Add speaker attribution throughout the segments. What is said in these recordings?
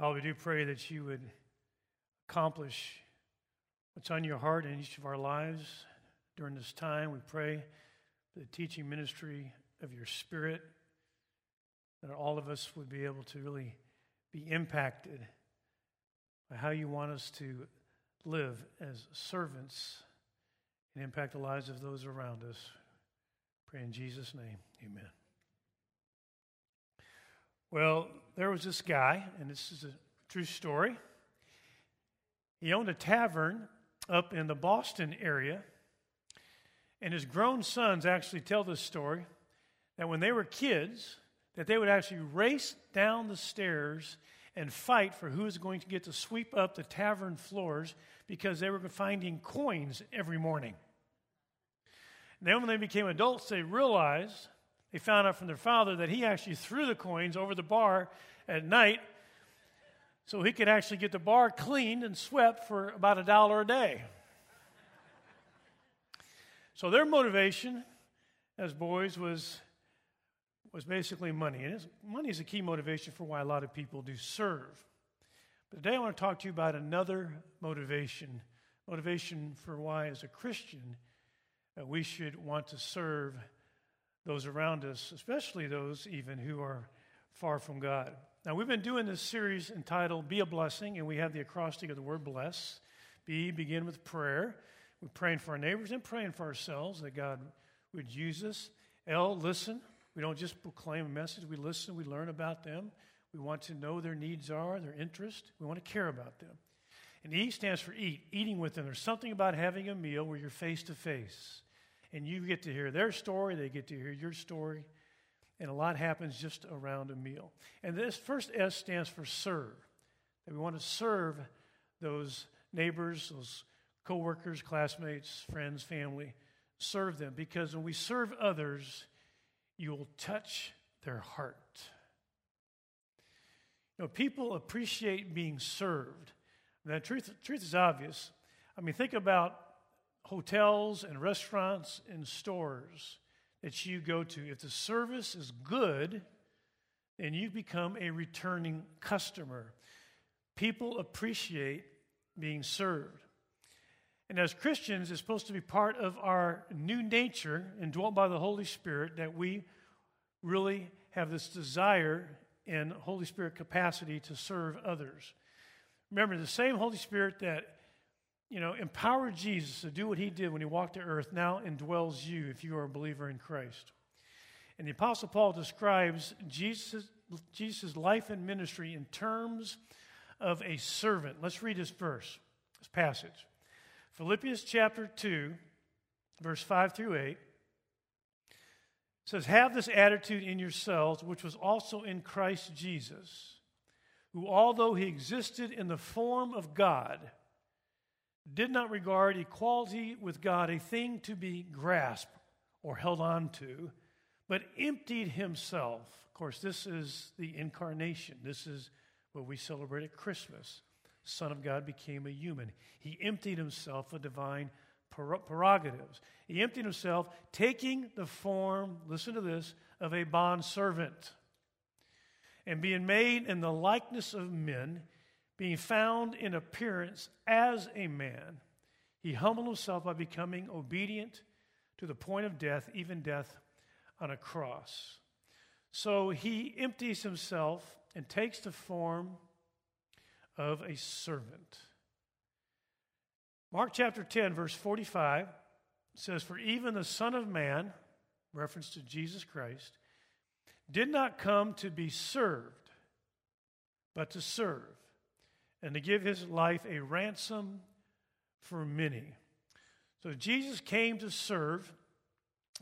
Speaker 1: Father, we do pray that you would accomplish what's on your heart in each of our lives during this time. We pray for the teaching ministry of your Spirit, that all of us would be able to really be impacted by how you want us to live as servants and impact the lives of those around us. Pray in Jesus' name. Amen. Well, there was this guy, and this is a true story. He owned a tavern up in the Boston area, and his grown sons actually tell this story that when they were kids, that they would actually race down the stairs and fight for who was going to get to sweep up the tavern floors because they were finding coins every morning. Then when they became adults, they realized they found out from their father that he actually threw the coins over the bar at night so he could actually get the bar cleaned and swept for about a dollar a day. So their motivation as boys was, was basically money. And money is a key motivation for why a lot of people do serve. But today I want to talk to you about another motivation motivation for why, as a Christian, uh, we should want to serve those around us, especially those even who are far from God. Now, we've been doing this series entitled Be a Blessing, and we have the acrostic of the word bless. B, begin with prayer. We're praying for our neighbors and praying for ourselves that God would use us. L, listen. We don't just proclaim a message, we listen, we learn about them. We want to know their needs are, their interest. We want to care about them. And E stands for eat, eating with them. There's something about having a meal where you're face to face and you get to hear their story, they get to hear your story, and a lot happens just around a meal. And this first S stands for serve. That we want to serve those neighbors, those coworkers, classmates, friends, family. Serve them because when we serve others, you will touch their heart. You know, people appreciate being served. The truth, truth is obvious. I mean, think about hotels and restaurants and stores that you go to. If the service is good, then you become a returning customer. People appreciate being served. And as Christians, it's supposed to be part of our new nature, indwelt by the Holy Spirit, that we really have this desire and Holy Spirit capacity to serve others. Remember, the same Holy Spirit that you know, empowered Jesus to do what he did when he walked to earth now indwells you if you are a believer in Christ. And the Apostle Paul describes Jesus' Jesus' life and ministry in terms of a servant. Let's read this verse, this passage. Philippians chapter 2, verse 5 through 8 says, Have this attitude in yourselves, which was also in Christ Jesus, who, although he existed in the form of God, did not regard equality with God a thing to be grasped or held on to, but emptied himself. Of course, this is the incarnation. This is what we celebrate at Christmas. Son of God became a human. He emptied himself of divine prerogatives. He emptied himself, taking the form, listen to this, of a bond servant. And being made in the likeness of men, being found in appearance as a man, he humbled himself by becoming obedient to the point of death, even death on a cross. So he empties himself and takes the form of a servant. Mark chapter 10, verse 45 says, For even the Son of Man, reference to Jesus Christ, did not come to be served, but to serve and to give his life a ransom for many. So Jesus came to serve,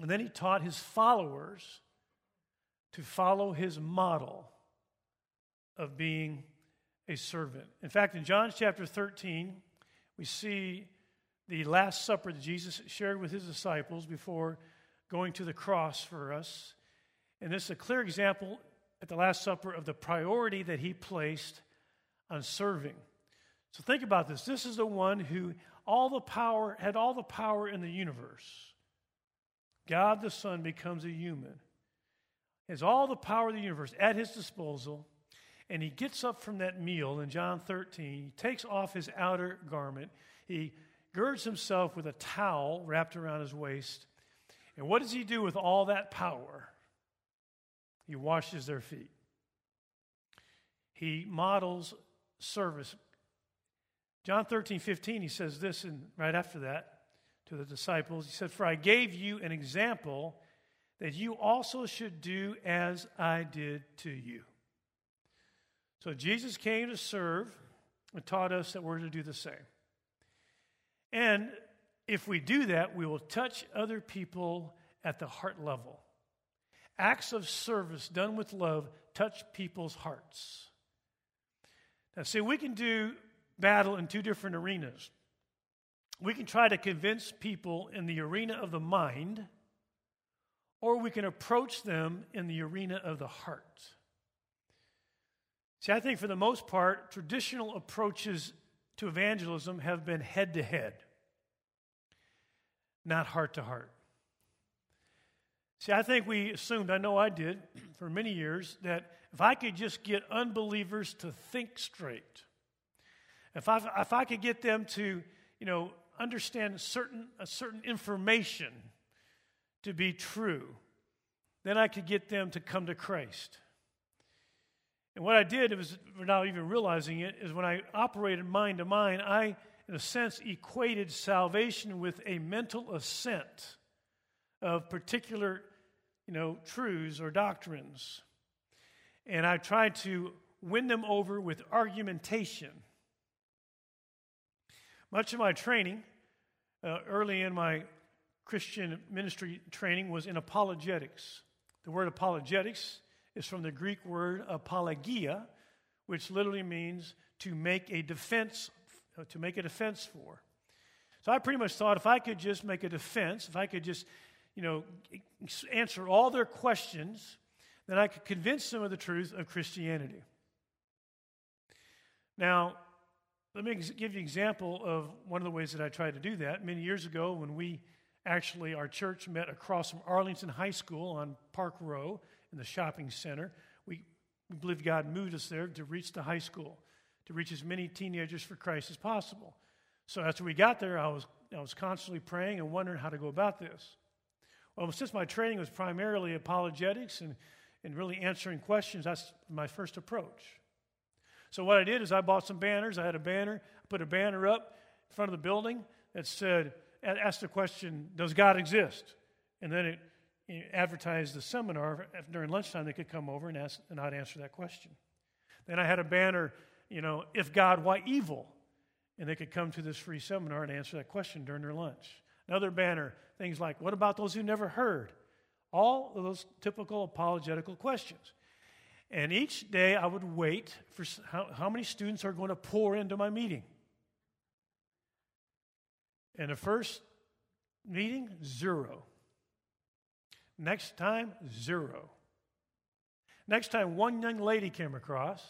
Speaker 1: and then he taught his followers to follow his model of being a servant. In fact, in John chapter 13, we see the Last Supper that Jesus shared with his disciples before going to the cross for us. And this is a clear example at the Last Supper of the priority that he placed on serving. So think about this. This is the one who all the power had all the power in the universe. God the Son becomes a human. Has all the power of the universe at his disposal, And he gets up from that meal in John 13. He takes off his outer garment. He girds himself with a towel wrapped around his waist. And what does he do with all that power? He washes their feet. He models service. John 13, 15, he says this, and right after that to the disciples, he said, For I gave you an example that you also should do as I did to you. So Jesus came to serve and taught us that we're to do the same. And if we do that, we will touch other people at the heart level. Acts of service done with love touch people's hearts. Now, see, we can do battle in two different arenas. We can try to convince people in the arena of the mind, or we can approach them in the arena of the heart. See, I think for the most part, traditional approaches to evangelism have been head to head, not heart to heart. See, I think we assumed, I know I did for many years, that if I could just get unbelievers to think straight, if I, if I could get them to, you know, understand certain, a certain information to be true, then I could get them to come to Christ. And what I did, was without even realizing it, is when I operated mind to mind, I, in a sense, equated salvation with a mental assent of particular, you know, truths or doctrines. And I tried to win them over with argumentation. Much of my training, uh, early in my Christian ministry training, was in apologetics. The word apologetics is from the Greek word apologia, which literally means to make a defense, uh, to make a defense for. So I pretty much thought if I could just make a defense, if I could just you know, answer all their questions, then I could convince them of the truth of Christianity. Now, let me give you an example of one of the ways that I tried to do that. Many years ago, when we actually, our church met across from Arlington High School on Park Row in the shopping center, we, we believe God moved us there to reach the high school, to reach as many teenagers for Christ as possible. So after we got there, I was, I was constantly praying and wondering how to go about this. Well, since my training was primarily apologetics and, and really answering questions, that's my first approach. So, what I did is I bought some banners. I had a banner, put a banner up in front of the building that said, asked the question, Does God exist? And then it, advertised the seminar during lunchtime. They could come over and, ask, and I'd answer that question. Then I had a banner, you know, If God, why evil? And they could come to this free seminar and answer that question during their lunch. Another banner, things like, What about those who never heard? All of those typical apologetical questions. And each day I would wait for how, how many students are going to pour into my meeting. And the first meeting, zero. Next time, zero. Next time, one young lady came across,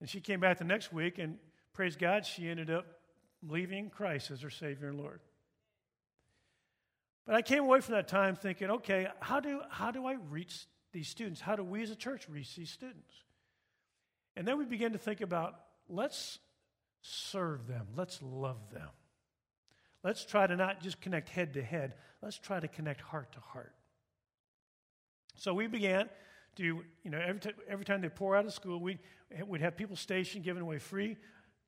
Speaker 1: and she came back the next week, and praise God, she ended up believing Christ as her Savior and Lord. But I came away from that time thinking, okay, how do, how do I reach these students? How do we as a church reach these students? And then we began to think about let's serve them, let's love them. Let's try to not just connect head to head, let's try to connect heart to heart. So we began to, you know, every, t- every time they pour out of school, we'd, we'd have people stationed giving away free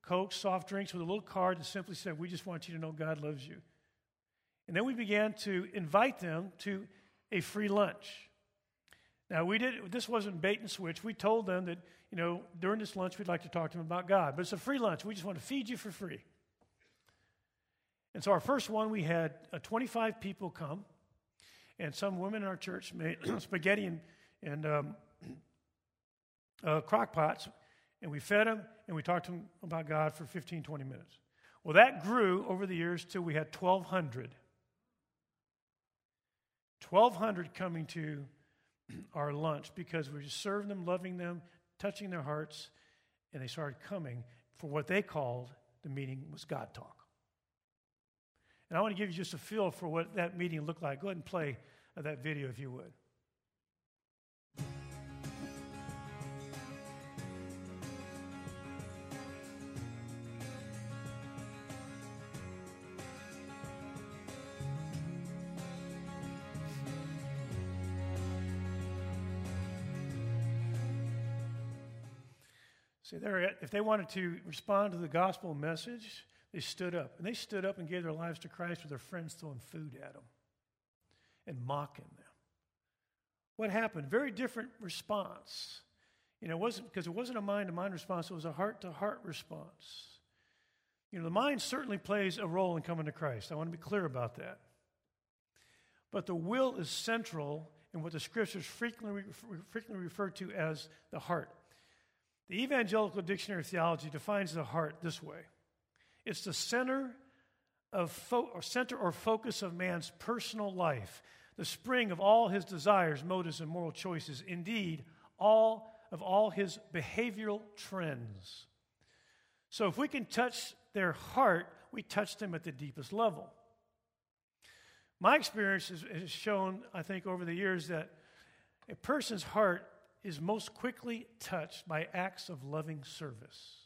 Speaker 1: Coke, soft drinks with a little card that simply said, We just want you to know God loves you. And then we began to invite them to a free lunch. Now, we did, this wasn't bait and switch. We told them that, you know, during this lunch, we'd like to talk to them about God. But it's a free lunch. We just want to feed you for free. And so, our first one, we had uh, 25 people come, and some women in our church made spaghetti and, and um, uh, crock pots, and we fed them and we talked to them about God for 15, 20 minutes. Well, that grew over the years till we had 1,200. 1,200 coming to our lunch because we serving them, loving them, touching their hearts, and they started coming for what they called the meeting was God Talk. And I want to give you just a feel for what that meeting looked like. Go ahead and play that video if you would. See, if they wanted to respond to the gospel message, they stood up. And they stood up and gave their lives to Christ with their friends throwing food at them and mocking them. What happened? Very different response. You know, it wasn't because it wasn't a mind to mind response, it was a heart to heart response. You know, the mind certainly plays a role in coming to Christ. I want to be clear about that. But the will is central in what the scriptures frequently, frequently refer to as the heart. The Evangelical Dictionary of Theology defines the heart this way it's the center of fo- or center or focus of man's personal life, the spring of all his desires, motives, and moral choices. Indeed, all of all his behavioral trends. So, if we can touch their heart, we touch them at the deepest level. My experience has shown, I think, over the years that a person's heart is most quickly touched by acts of loving service.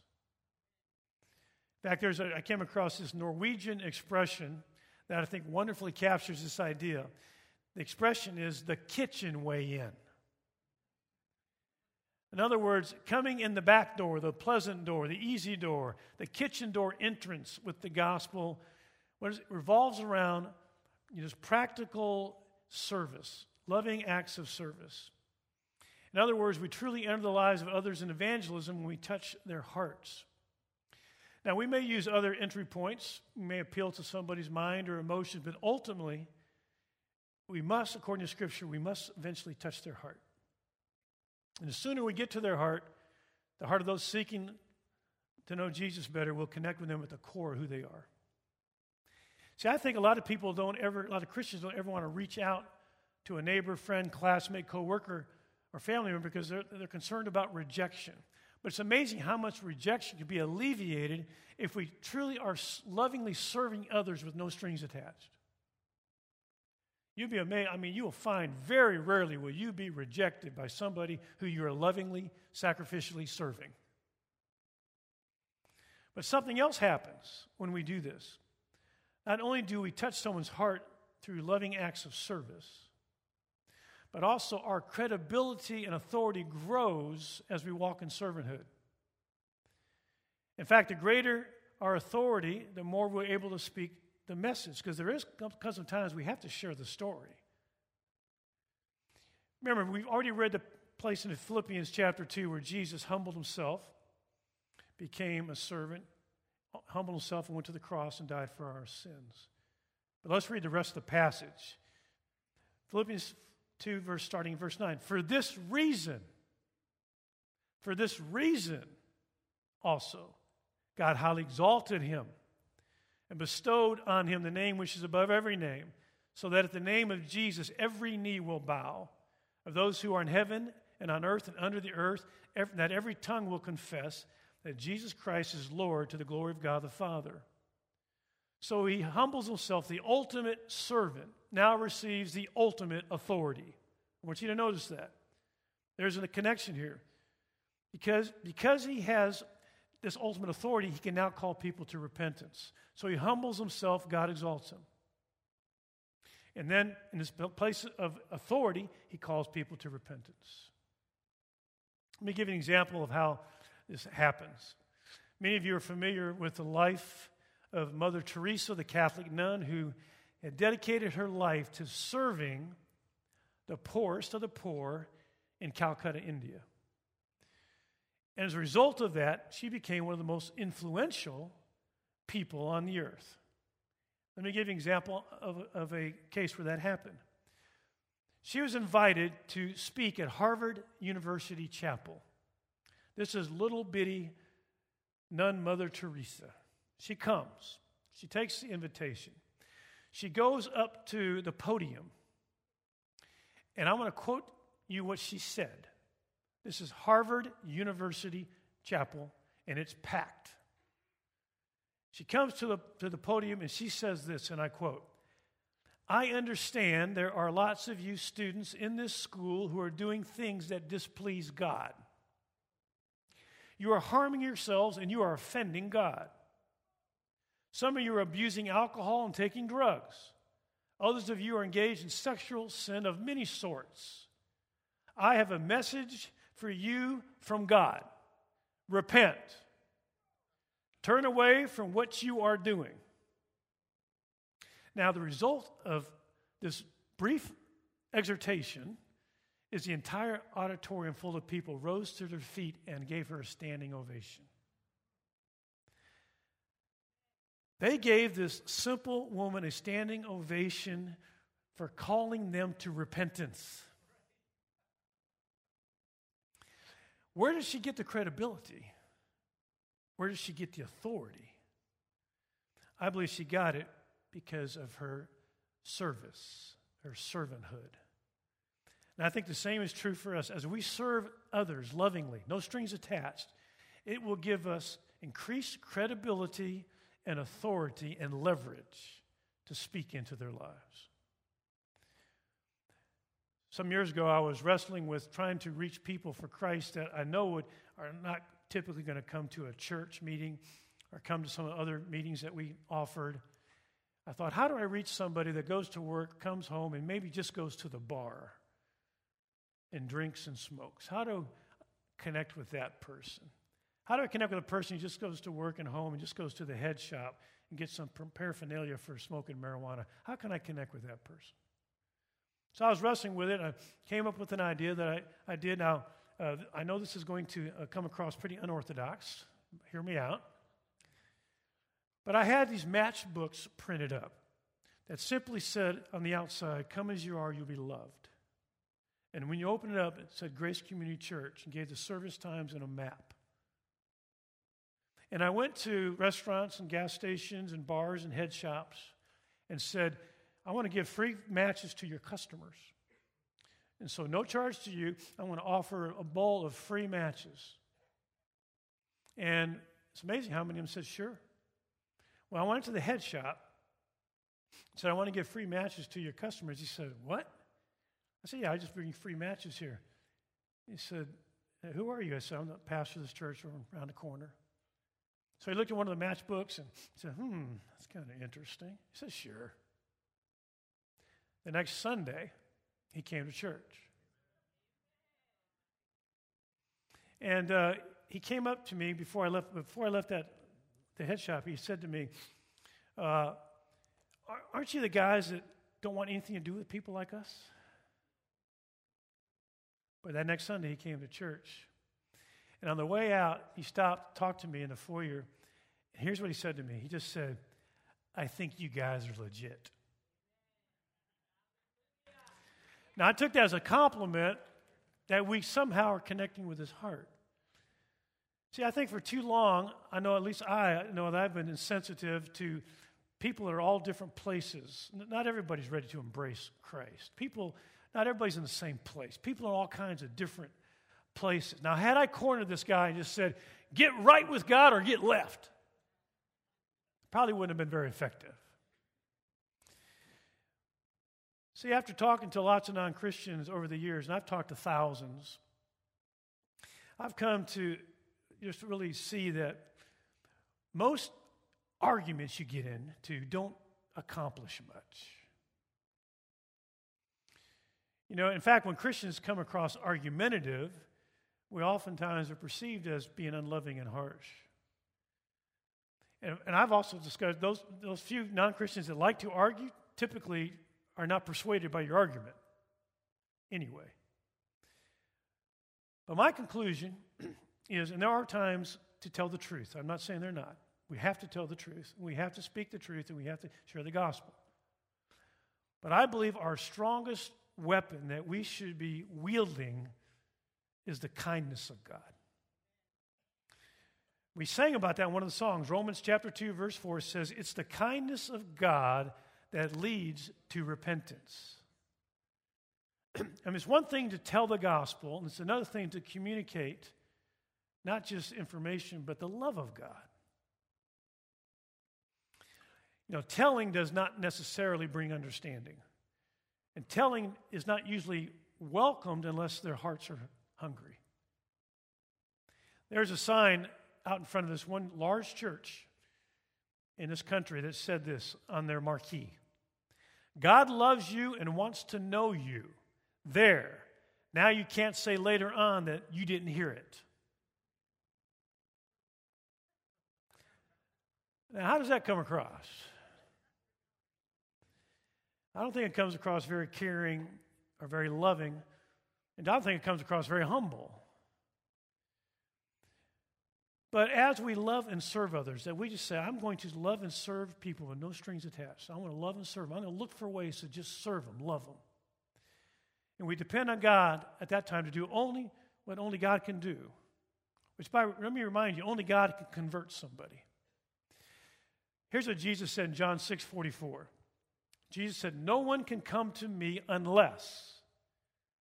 Speaker 1: In fact, there's a, I came across this Norwegian expression that I think wonderfully captures this idea. The expression is the kitchen way in. In other words, coming in the back door, the pleasant door, the easy door, the kitchen door entrance with the gospel, what is, it revolves around you know, practical service, loving acts of service. In other words, we truly enter the lives of others in evangelism when we touch their hearts. Now, we may use other entry points, we may appeal to somebody's mind or emotions, but ultimately, we must, according to Scripture, we must eventually touch their heart. And the sooner we get to their heart, the heart of those seeking to know Jesus better will connect with them at the core of who they are. See, I think a lot of people don't ever, a lot of Christians don't ever want to reach out to a neighbor, friend, classmate, coworker, or family member because they're, they're concerned about rejection. But it's amazing how much rejection can be alleviated if we truly are lovingly serving others with no strings attached. You'd be amazed. I mean, you will find very rarely will you be rejected by somebody who you are lovingly, sacrificially serving. But something else happens when we do this. Not only do we touch someone's heart through loving acts of service, but also our credibility and authority grows as we walk in servanthood. In fact, the greater our authority, the more we're able to speak the message, because there is because sometimes we have to share the story. Remember, we've already read the place in Philippians chapter 2 where Jesus humbled himself, became a servant, humbled himself, and went to the cross and died for our sins. But let's read the rest of the passage. Philippians 2, verse starting in verse 9. For this reason, for this reason also, God highly exalted him and bestowed on him the name which is above every name, so that at the name of Jesus every knee will bow, of those who are in heaven and on earth and under the earth, that every tongue will confess that Jesus Christ is Lord to the glory of God the Father. So he humbles himself, the ultimate servant, now receives the ultimate authority. I want you to notice that. There's a connection here. Because, because he has this ultimate authority, he can now call people to repentance. So he humbles himself, God exalts him. And then, in this place of authority, he calls people to repentance. Let me give you an example of how this happens. Many of you are familiar with the life of Mother Teresa, the Catholic nun who had dedicated her life to serving the poorest of the poor in Calcutta, India. And as a result of that, she became one of the most influential people on the earth. Let me give you an example of, of a case where that happened. She was invited to speak at Harvard University Chapel. This is little bitty nun Mother Teresa. She comes, she takes the invitation. She goes up to the podium, and I want to quote you what she said. This is Harvard University Chapel, and it's packed. She comes to the, to the podium and she says this, and I quote I understand there are lots of you students in this school who are doing things that displease God. You are harming yourselves and you are offending God. Some of you are abusing alcohol and taking drugs. Others of you are engaged in sexual sin of many sorts. I have a message for you from God. repent. Turn away from what you are doing. Now, the result of this brief exhortation is the entire auditorium full of people rose to their feet and gave her a standing ovation. They gave this simple woman a standing ovation for calling them to repentance. Where does she get the credibility? Where does she get the authority? I believe she got it because of her service, her servanthood. And I think the same is true for us. As we serve others lovingly, no strings attached, it will give us increased credibility and authority and leverage to speak into their lives. Some years ago, I was wrestling with trying to reach people for Christ that I know would, are not typically going to come to a church meeting or come to some of the other meetings that we offered. I thought, how do I reach somebody that goes to work, comes home, and maybe just goes to the bar and drinks and smokes? How I connect with that person? How do I connect with a person who just goes to work and home and just goes to the head shop and gets some paraphernalia for smoking marijuana? How can I connect with that person? So I was wrestling with it. I came up with an idea that I, I did. Now, uh, I know this is going to uh, come across pretty unorthodox. Hear me out. But I had these matchbooks printed up that simply said on the outside, Come as you are, you'll be loved. And when you open it up, it said Grace Community Church and gave the service times and a map. And I went to restaurants and gas stations and bars and head shops and said, I want to give free matches to your customers. And so, no charge to you. I want to offer a bowl of free matches. And it's amazing how many of them said, sure. Well, I went to the head shop. Said, I want to give free matches to your customers. He said, What? I said, Yeah, I just bring free matches here. He said, Who are you? I said, I'm the pastor of this church around the corner. So he looked at one of the matchbooks and said, Hmm, that's kind of interesting. He said, Sure. The next Sunday, he came to church. And uh, he came up to me before I left. Before I left that the head shop, he said to me, uh, "Aren't you the guys that don't want anything to do with people like us?" But that next Sunday, he came to church, and on the way out, he stopped, talked to me in the foyer. And here's what he said to me. He just said, "I think you guys are legit." Now, I took that as a compliment that we somehow are connecting with his heart. See, I think for too long, I know at least I know that I've been insensitive to people that are all different places. Not everybody's ready to embrace Christ. People, not everybody's in the same place. People are all kinds of different places. Now, had I cornered this guy and just said, get right with God or get left, probably wouldn't have been very effective. See, after talking to lots of non Christians over the years, and I've talked to thousands, I've come to just really see that most arguments you get into don't accomplish much. You know, in fact, when Christians come across argumentative, we oftentimes are perceived as being unloving and harsh. And, and I've also discussed those, those few non Christians that like to argue typically are not persuaded by your argument anyway. But my conclusion is, and there are times to tell the truth. I'm not saying they're not. We have to tell the truth. We have to speak the truth, and we have to share the gospel. But I believe our strongest weapon that we should be wielding is the kindness of God. We sang about that in one of the songs. Romans chapter 2, verse 4 says, It's the kindness of God that leads to repentance. I mean, it's one thing to tell the gospel, and it's another thing to communicate not just information, but the love of God. You know, telling does not necessarily bring understanding. And telling is not usually welcomed unless their hearts are hungry. There's a sign out in front of this one large church in this country that said this on their marquee God loves you and wants to know you. There. Now you can't say later on that you didn't hear it. Now, how does that come across? I don't think it comes across very caring or very loving and I think it comes across very humble. But as we love and serve others, that we just say, I'm going to love and serve people with no strings attached. I want to love and serve them. I'm going to look for ways to just serve them, love them. And we depend on God at that time to do only what only God can do. Which, by, let me remind you, only God can convert somebody. Here's what Jesus said in John 6 44. Jesus said, No one can come to me unless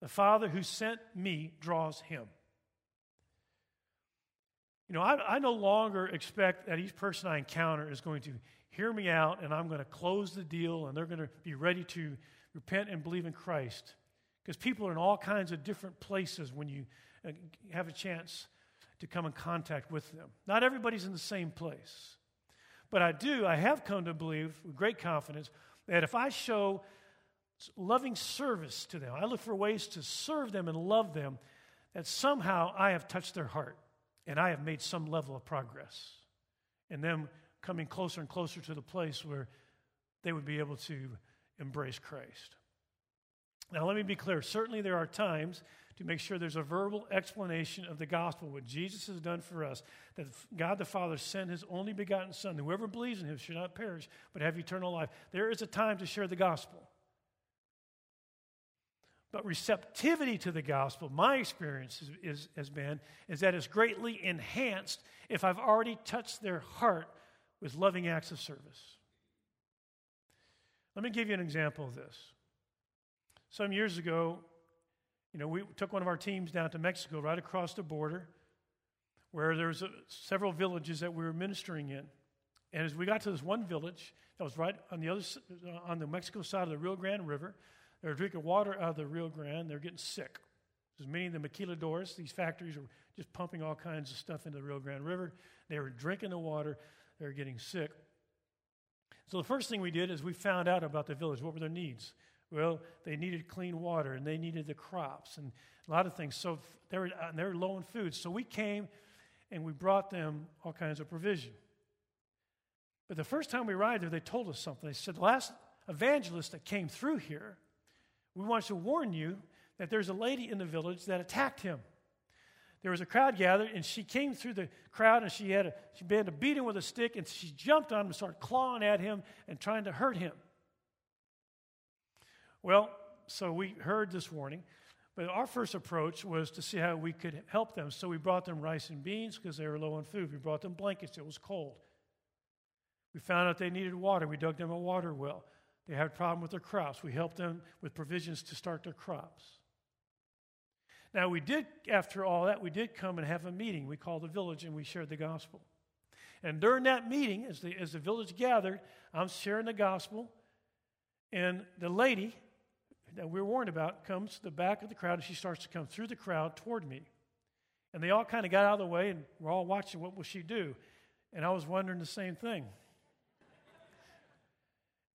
Speaker 1: the Father who sent me draws him. You know, I, I, no longer expect that each person I encounter is going to hear me out and I'm going to close the deal and they're going to be ready to repent and believe in Christ. Because people are in all kinds of different places when you uh, have a chance to come in contact with them. Not everybody's in the same place. But I do, I have come to believe with great confidence that if I show loving service to them, I look for ways to serve them and love them, that somehow I have touched their heart and I have made some level of progress. And them coming closer and closer to the place where they would be able to embrace Christ. Now, let me be clear. Certainly, there are times to make sure there's a verbal explanation of the gospel, what Jesus has done for us, that God the Father sent his only begotten Son. Whoever believes in him should not perish, but have eternal life. There is a time to share the gospel. But receptivity to the gospel, my experience is, is, has been, is that it's greatly enhanced if I've already touched their heart with loving acts of service. Let me give you an example of this. Some years ago, you know, we took one of our teams down to Mexico, right across the border, where there was a, several villages that we were ministering in. And as we got to this one village that was right on the other uh, on the Mexico side of the Rio Grande River, they were drinking water out of the Rio Grande. They're getting sick. There's many of the maquiladores, these factories are just pumping all kinds of stuff into the Rio Grande River. They were drinking the water. They were getting sick. So the first thing we did is we found out about the village. What were their needs? Well, they needed clean water and they needed the crops and a lot of things. So they were, uh, they were low in food. So we came and we brought them all kinds of provision. But the first time we arrived there, they told us something. They said, The last evangelist that came through here, we want to warn you that there's a lady in the village that attacked him. There was a crowd gathered, and she came through the crowd, and she had a, she began to beat him with a stick, and she jumped on him and started clawing at him and trying to hurt him. Well, so we heard this warning, but our first approach was to see how we could help them. So we brought them rice and beans because they were low on food. We brought them blankets, it was cold. We found out they needed water. We dug them a water well. They had a problem with their crops. We helped them with provisions to start their crops. Now, we did, after all that, we did come and have a meeting. We called the village and we shared the gospel. And during that meeting, as the, as the village gathered, I'm sharing the gospel. And the lady that we were warned about comes to the back of the crowd and she starts to come through the crowd toward me. And they all kind of got out of the way and we're all watching what will she do. And I was wondering the same thing.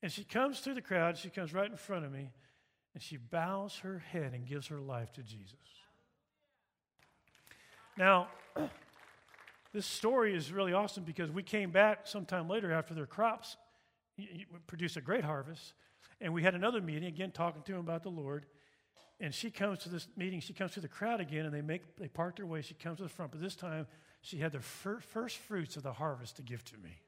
Speaker 1: And she comes through the crowd, she comes right in front of me, and she bows her head and gives her life to Jesus. Now, this story is really awesome because we came back sometime later after their crops produced a great harvest. And we had another meeting, again, talking to him about the Lord. And she comes to this meeting, she comes to the crowd again, and they make they part their way. She comes to the front, but this time she had the fir- first fruits of the harvest to give to me.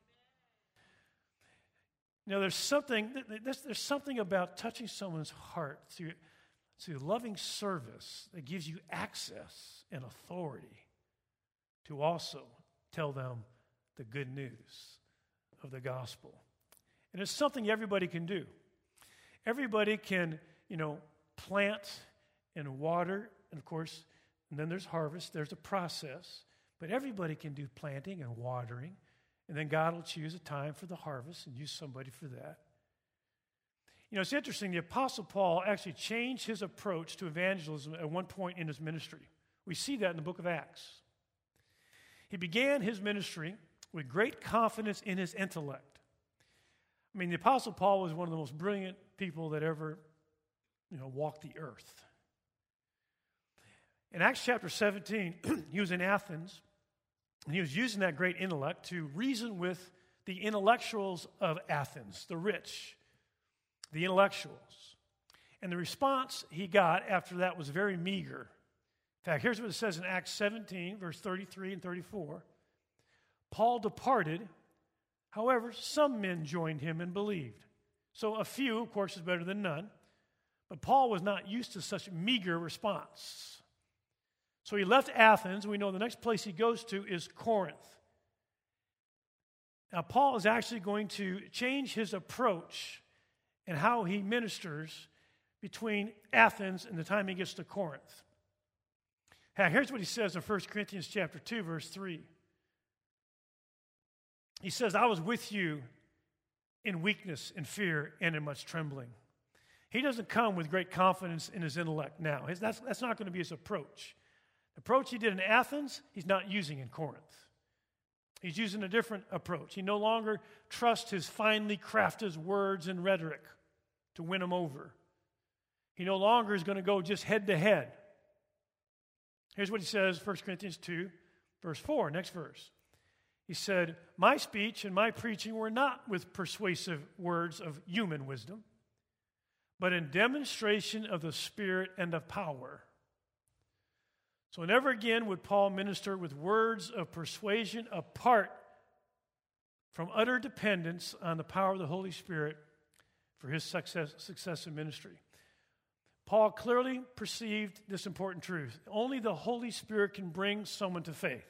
Speaker 1: You know, there's something, there's, something about touching someone's heart through, through loving service that gives you access and authority to also tell them the good news of the gospel. And it's something everybody can do. Everybody can, you know, plant and water, and of course, and then there's harvest, there's a process. But everybody can do planting and watering, and then God will choose a time for the harvest and use somebody for that. You know, it's interesting, the Apostle Paul actually changed his approach to evangelism at one point in his ministry. We see that in the book of Acts. He began his ministry with great confidence in his intellect. I mean, the Apostle Paul was one of the most brilliant people that ever, you know, walked the earth. In Acts chapter 17, he was in Athens, and he was using that great intellect to reason with the intellectuals of Athens, the rich, the intellectuals. And the response he got after that was very meager. In fact, here's what it says in Acts 17, verse 33 and 34. Paul departed. However, some men joined him and believed. So a few, of course, is better than none. But Paul was not used to such meager response. So he left Athens. We know the next place he goes to is Corinth. Now, Paul is actually going to change his approach and how he ministers between Athens and the time he gets to Corinth. Now, here's what he says in 1 Corinthians chapter 2, verse 3. He says, I was with you in weakness, and fear, and in much trembling. He doesn't come with great confidence in his intellect now. That's, that's not going to be his approach. Approach he did in Athens, he's not using in Corinth. He's using a different approach. He no longer trusts his finely crafted words and rhetoric to win him over. He no longer is going to go just head to head. Here's what he says, 1 Corinthians 2, verse 4, next verse. He said, My speech and my preaching were not with persuasive words of human wisdom, but in demonstration of the Spirit and of power. So, never again would Paul minister with words of persuasion apart from utter dependence on the power of the Holy Spirit for his success, success in ministry. Paul clearly perceived this important truth. Only the Holy Spirit can bring someone to faith.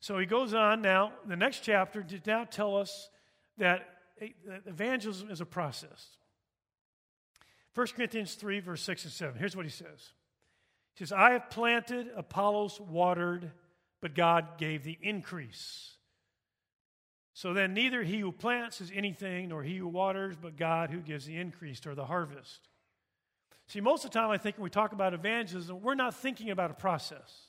Speaker 1: So he goes on now, the next chapter, to now tell us that evangelism is a process. 1 Corinthians 3, verse 6 and 7. Here's what he says says, I have planted, Apollos watered, but God gave the increase. So then, neither he who plants is anything, nor he who waters, but God who gives the increase or the harvest. See, most of the time, I think when we talk about evangelism, we're not thinking about a process.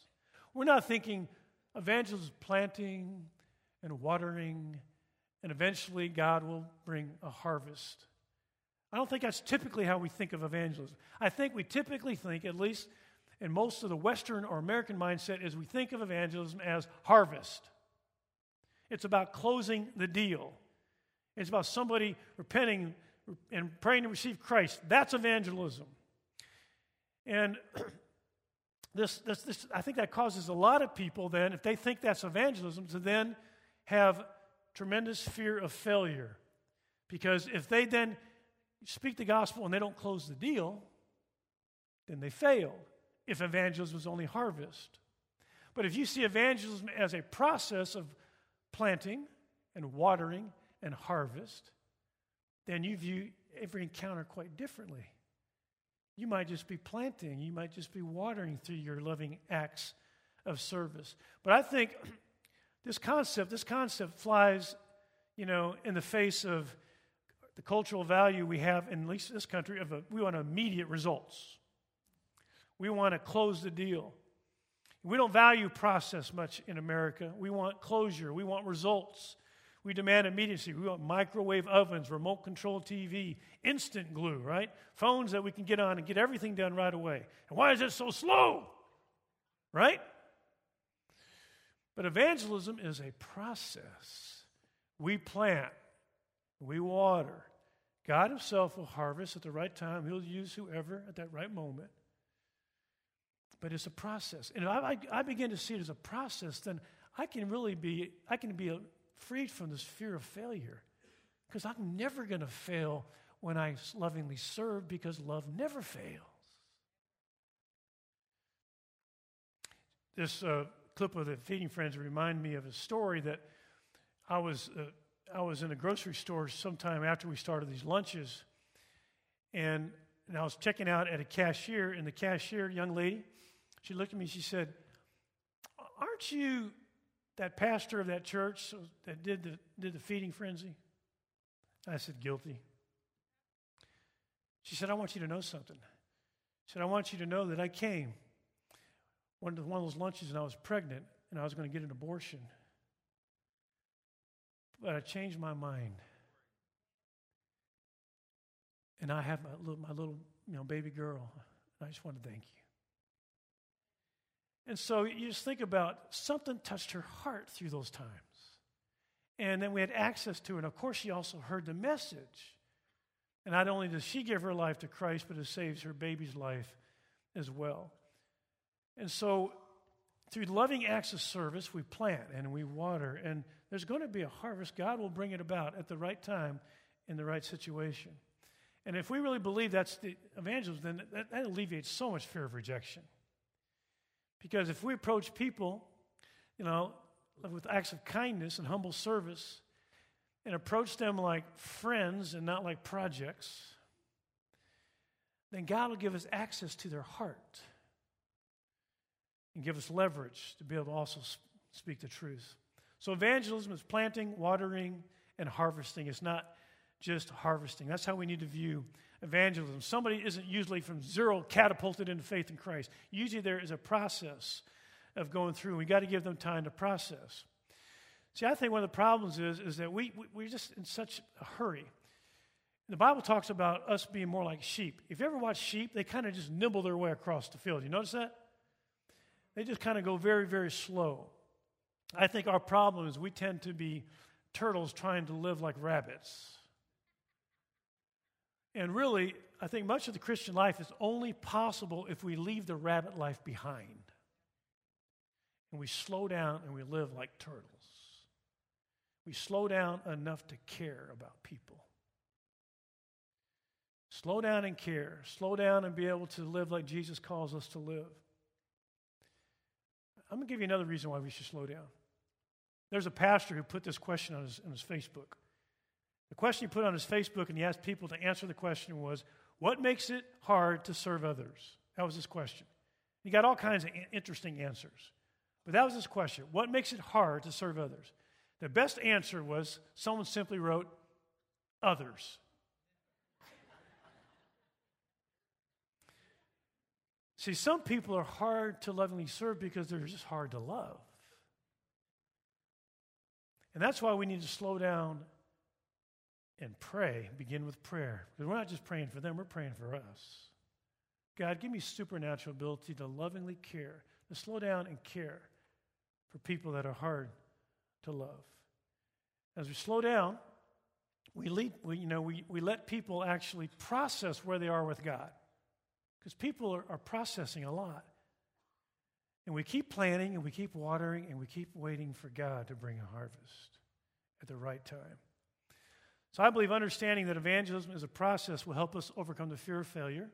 Speaker 1: We're not thinking evangelism planting and watering, and eventually God will bring a harvest. I don't think that's typically how we think of evangelism. I think we typically think, at least in most of the Western or American mindset, is we think of evangelism as harvest. It's about closing the deal. It's about somebody repenting and praying to receive Christ. That's evangelism. And this, this, this, I think that causes a lot of people then, if they think that's evangelism, to then have tremendous fear of failure. Because if they then speak the gospel and they don't close the deal, then they failed. If evangelism was only harvest. But if you see evangelism as a process of planting and watering and harvest, then you view every encounter quite differently. You might just be planting, you might just be watering through your loving acts of service. But I think this concept, this concept flies, you know, in the face of the cultural value we have in at least this country of a, we want immediate results. We want to close the deal. We don't value process much in America. We want closure. We want results. We demand immediacy. We want microwave ovens, remote control TV, instant glue, right? Phones that we can get on and get everything done right away. And why is it so slow? Right? But evangelism is a process. We plant, we water. God Himself will harvest at the right time. He'll use whoever at that right moment. But it's a process. And if I, I, begin to see it as a process, then I can really be, I can be freed from this fear of failure. Because I'm never going to fail when I lovingly serve because love never fails. This uh, clip of the Feeding Frenzy remind me of a story that I was, uh, I was in a grocery store sometime after we started these lunches, and, and I was checking out at a cashier, and the cashier, young lady, she looked at me, she said, Aren't you that pastor of that church that did the, did the feeding frenzy? I said, Guilty. She said, I want you to know something. She said, I want you to know that I came one of, one of those lunches and I was pregnant and I was going to get an abortion. But I changed my mind. And I have my little, my little you know, baby girl. And I just want to thank you. And so you just think about something touched her heart through those times. And then we had access to her. And of course, she also heard the message. And not only does she give her life to Christ, but it saves her baby's life as well. And so, through loving acts of service, we plant and we water. And there's going to be a harvest. God will bring it about at the right time in the right situation. And if we really believe that's the evangelism, then that, that alleviates so much fear of rejection. Because if we approach people, you know, with acts of kindness and humble service, and approach them like friends and not like projects, then God will give us access to their heart and give us leverage to be able to also speak the truth. So, evangelism is planting, watering, and harvesting. It's not just harvesting. That's how we need to view evangelism. Somebody isn't usually from zero catapulted into faith in Christ. Usually there is a process of going through. We got to give them time to process. See, I think one of the problems is, is that we, we, we're just in such a hurry. The Bible talks about us being more like sheep. If you ever watch sheep, they kind of just nibble their way across the field. You notice that? They just kind of go very, very slow. I think our problem is we tend to be turtles trying to live like rabbits. And really, I think much of the Christian life is only possible if we leave the rabbit life behind. And we slow down and we live like turtles. We slow down enough to care about people. Slow down and care. Slow down and be able to live like Jesus calls us to live. I'm going to give you another reason why we should slow down. There's a pastor who put this question on his, on his Facebook. The question he put on his Facebook and he asked people to answer the question was, What makes it hard to serve others? That was his question. He got all kinds of interesting answers. But that was his question What makes it hard to serve others? The best answer was someone simply wrote, Others. See, some people are hard to lovingly serve because they're just hard to love. And that's why we need to slow down and pray, begin with prayer. Because we're not just praying for them, we're praying for us. God, give me supernatural ability to lovingly care, to slow down and care for people that are hard to love. As we slow down, we, lead, we, you know, we, we let people actually process where they are with God. Because people are, are processing a lot. And we keep planting and we keep watering and we keep waiting for God to bring a harvest at the right time. So I believe understanding that evangelism is a process will help us overcome the fear of failure.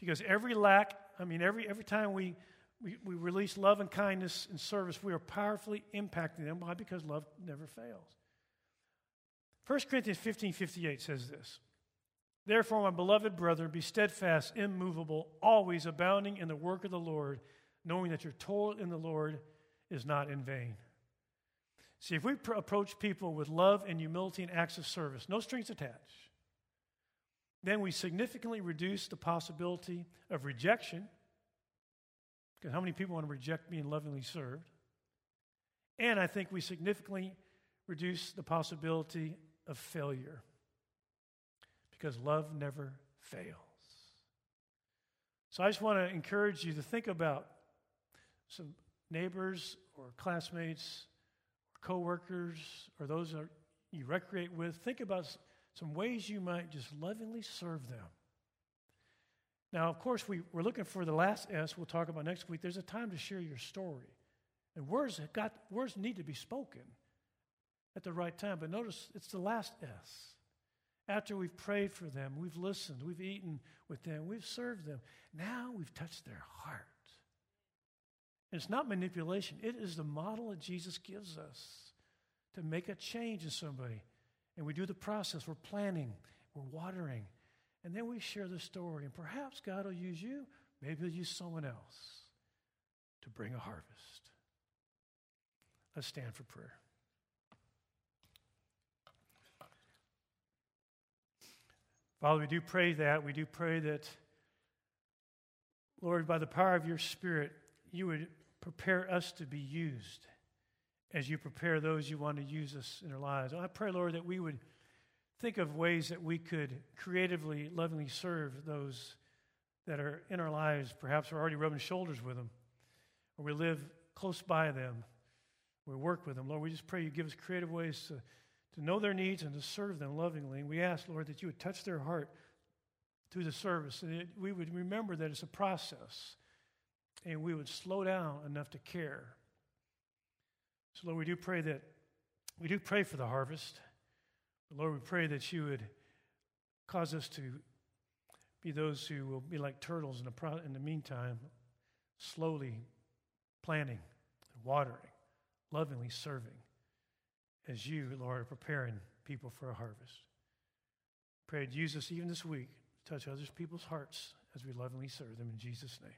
Speaker 1: Because every lack, I mean, every, every time we, we, we release love and kindness and service, we are powerfully impacting them. Why? Because love never fails. 1 Corinthians 15 58 says this Therefore, my beloved brother, be steadfast, immovable, always abounding in the work of the Lord, knowing that your toil in the Lord is not in vain. See, if we pr- approach people with love and humility and acts of service, no strings attached, then we significantly reduce the possibility of rejection. Because how many people want to reject being lovingly served? And I think we significantly reduce the possibility of failure. Because love never fails. So I just want to encourage you to think about some neighbors or classmates coworkers or those that you recreate with, think about some ways you might just lovingly serve them. Now, of course, we, we're looking for the last S we'll talk about next week. There's a time to share your story. And words, got, words need to be spoken at the right time. But notice it's the last S. After we've prayed for them, we've listened, we've eaten with them, we've served them. Now we've touched their heart. It's not manipulation, it is the model that Jesus gives us to make a change in somebody. And we do the process. We're planning, we're watering, and then we share the story. And perhaps God will use you, maybe He'll use someone else to bring a harvest. Let's stand for prayer. Father, we do pray that. We do pray that, Lord, by the power of your Spirit, you would prepare us to be used as you prepare those you want to use us in our lives. I pray, Lord, that we would think of ways that we could creatively, lovingly serve those that are in our lives. Perhaps we're already rubbing shoulders with them, or we live close by them, we work with them. Lord, we just pray you give us creative ways to, to know their needs and to serve them lovingly. And we ask, Lord, that you would touch their heart through the service, and that we would remember that it's a process, and we would slow down enough to care. So, Lord, we do pray that we do pray for the harvest. But Lord, we pray that you would cause us to be those who will be like turtles in the, pro- in the meantime, slowly planting, watering, lovingly serving as you, Lord, are preparing people for a harvest. Pray, use us even this week to touch other people's hearts as we lovingly serve them in Jesus' name.